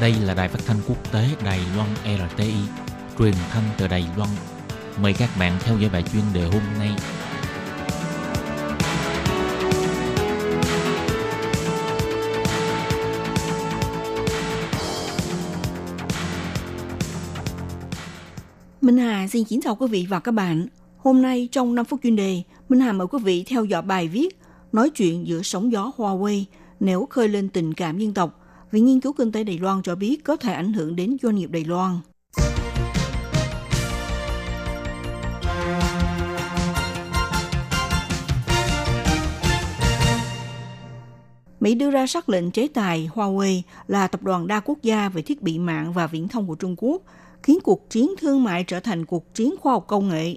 Đây là đài phát thanh quốc tế Đài Loan RTI, truyền thanh từ Đài Loan. Mời các bạn theo dõi bài chuyên đề hôm nay. Minh Hà xin kính chào quý vị và các bạn. Hôm nay trong 5 phút chuyên đề, Minh Hà mời quý vị theo dõi bài viết Nói chuyện giữa sóng gió Huawei nếu khơi lên tình cảm dân tộc. Viện nghiên cứu kinh tế Đài Loan cho biết có thể ảnh hưởng đến doanh nghiệp Đài Loan. Mỹ đưa ra sắc lệnh chế tài Huawei là tập đoàn đa quốc gia về thiết bị mạng và viễn thông của Trung Quốc, khiến cuộc chiến thương mại trở thành cuộc chiến khoa học công nghệ.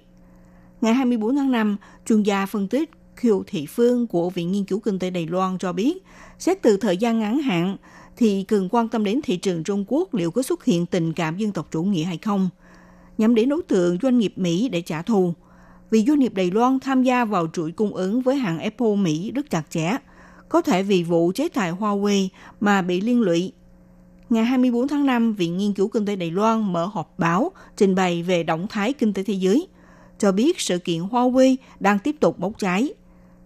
Ngày 24 tháng 5, chuyên gia phân tích Kiều Thị Phương của Viện Nghiên cứu Kinh tế Đài Loan cho biết, xét từ thời gian ngắn hạn, thì cần quan tâm đến thị trường Trung Quốc liệu có xuất hiện tình cảm dân tộc chủ nghĩa hay không, nhắm đến đối tượng doanh nghiệp Mỹ để trả thù. Vì doanh nghiệp Đài Loan tham gia vào chuỗi cung ứng với hãng Apple Mỹ rất chặt chẽ, có thể vì vụ chế tài Huawei mà bị liên lụy. Ngày 24 tháng 5, Viện Nghiên cứu Kinh tế Đài Loan mở họp báo trình bày về động thái kinh tế thế giới, cho biết sự kiện Huawei đang tiếp tục bốc cháy.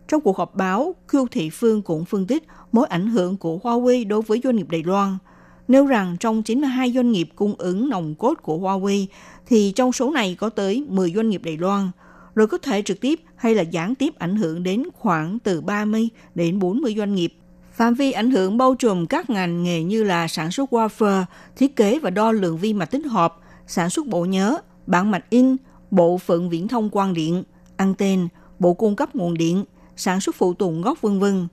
Trong cuộc họp báo, Khưu Thị Phương cũng phân tích mối ảnh hưởng của Huawei đối với doanh nghiệp Đài Loan. Nêu rằng trong 92 doanh nghiệp cung ứng nòng cốt của Huawei, thì trong số này có tới 10 doanh nghiệp Đài Loan, rồi có thể trực tiếp hay là gián tiếp ảnh hưởng đến khoảng từ 30 đến 40 doanh nghiệp. Phạm vi ảnh hưởng bao trùm các ngành nghề như là sản xuất wafer, thiết kế và đo lượng vi mạch tích hợp, sản xuất bộ nhớ, bản mạch in, bộ phận viễn thông quang điện, anten, bộ cung cấp nguồn điện, sản xuất phụ tùng gốc vân vân.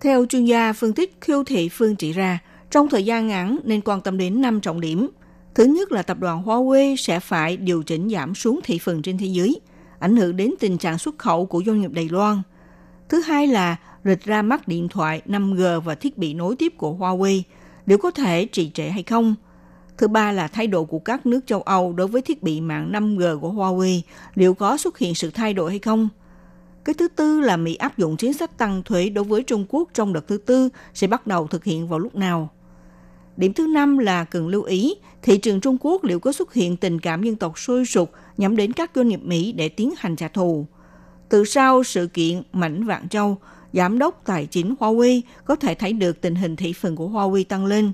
Theo chuyên gia phân tích Khiêu Thị Phương chỉ ra, trong thời gian ngắn nên quan tâm đến 5 trọng điểm. Thứ nhất là tập đoàn Huawei sẽ phải điều chỉnh giảm xuống thị phần trên thế giới, ảnh hưởng đến tình trạng xuất khẩu của doanh nghiệp Đài Loan. Thứ hai là rịch ra mắt điện thoại 5G và thiết bị nối tiếp của Huawei, liệu có thể trì trệ hay không? Thứ ba là thái độ của các nước châu Âu đối với thiết bị mạng 5G của Huawei, liệu có xuất hiện sự thay đổi hay không? Cái thứ tư là Mỹ áp dụng chính sách tăng thuế đối với Trung Quốc trong đợt thứ tư sẽ bắt đầu thực hiện vào lúc nào. Điểm thứ năm là cần lưu ý thị trường Trung Quốc liệu có xuất hiện tình cảm dân tộc sôi sục nhắm đến các doanh nghiệp Mỹ để tiến hành trả thù. Từ sau sự kiện Mảnh Vạn Châu, giám đốc tài chính Huawei có thể thấy được tình hình thị phần của Huawei tăng lên,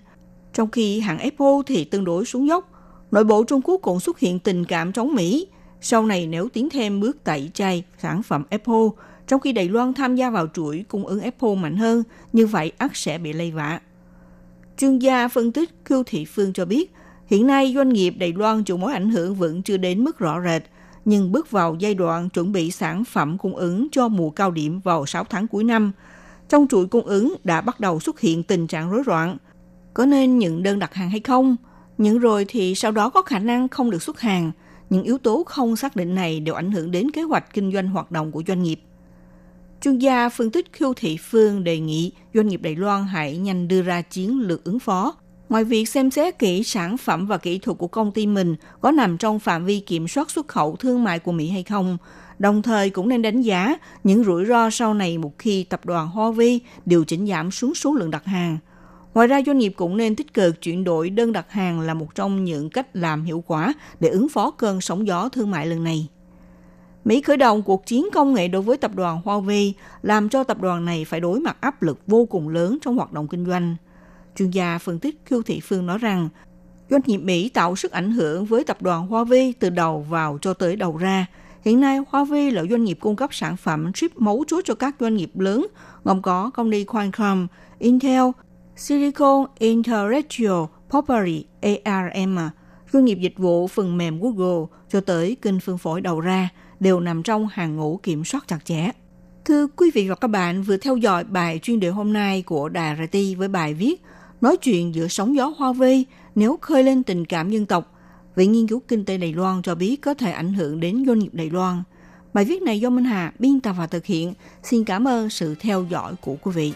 trong khi hãng Apple thì tương đối xuống dốc. Nội bộ Trung Quốc cũng xuất hiện tình cảm chống Mỹ, sau này nếu tiến thêm bước tẩy chay sản phẩm Apple, trong khi Đài Loan tham gia vào chuỗi cung ứng Apple mạnh hơn, như vậy ắt sẽ bị lây vạ. Chuyên gia phân tích Khưu Thị Phương cho biết, hiện nay doanh nghiệp Đài Loan chịu mối ảnh hưởng vẫn chưa đến mức rõ rệt, nhưng bước vào giai đoạn chuẩn bị sản phẩm cung ứng cho mùa cao điểm vào 6 tháng cuối năm. Trong chuỗi cung ứng đã bắt đầu xuất hiện tình trạng rối loạn. Có nên nhận đơn đặt hàng hay không? Nhận rồi thì sau đó có khả năng không được xuất hàng – những yếu tố không xác định này đều ảnh hưởng đến kế hoạch kinh doanh hoạt động của doanh nghiệp. Chuyên gia phân tích Khiêu Thị Phương đề nghị doanh nghiệp Đài Loan hãy nhanh đưa ra chiến lược ứng phó. Ngoài việc xem xét kỹ sản phẩm và kỹ thuật của công ty mình có nằm trong phạm vi kiểm soát xuất khẩu thương mại của Mỹ hay không, đồng thời cũng nên đánh giá những rủi ro sau này một khi tập đoàn Huawei điều chỉnh giảm xuống số lượng đặt hàng. Ngoài ra, doanh nghiệp cũng nên tích cực chuyển đổi đơn đặt hàng là một trong những cách làm hiệu quả để ứng phó cơn sóng gió thương mại lần này. Mỹ khởi động cuộc chiến công nghệ đối với tập đoàn Huawei, làm cho tập đoàn này phải đối mặt áp lực vô cùng lớn trong hoạt động kinh doanh. Chuyên gia phân tích Khưu Thị Phương nói rằng, doanh nghiệp Mỹ tạo sức ảnh hưởng với tập đoàn Huawei từ đầu vào cho tới đầu ra. Hiện nay, Huawei là doanh nghiệp cung cấp sản phẩm chip mấu chốt cho các doanh nghiệp lớn, gồm có công ty Qualcomm, Intel, Silicon Intellectual Property ARM, doanh nghiệp dịch vụ phần mềm Google cho tới kênh phân phối đầu ra đều nằm trong hàng ngũ kiểm soát chặt chẽ. Thưa quý vị và các bạn vừa theo dõi bài chuyên đề hôm nay của Đài RT với bài viết Nói chuyện giữa sóng gió Hoa Vây nếu khơi lên tình cảm dân tộc. Viện nghiên cứu kinh tế Đài Loan cho biết có thể ảnh hưởng đến doanh nghiệp Đài Loan. Bài viết này do Minh Hà biên tập và thực hiện. Xin cảm ơn sự theo dõi của quý vị.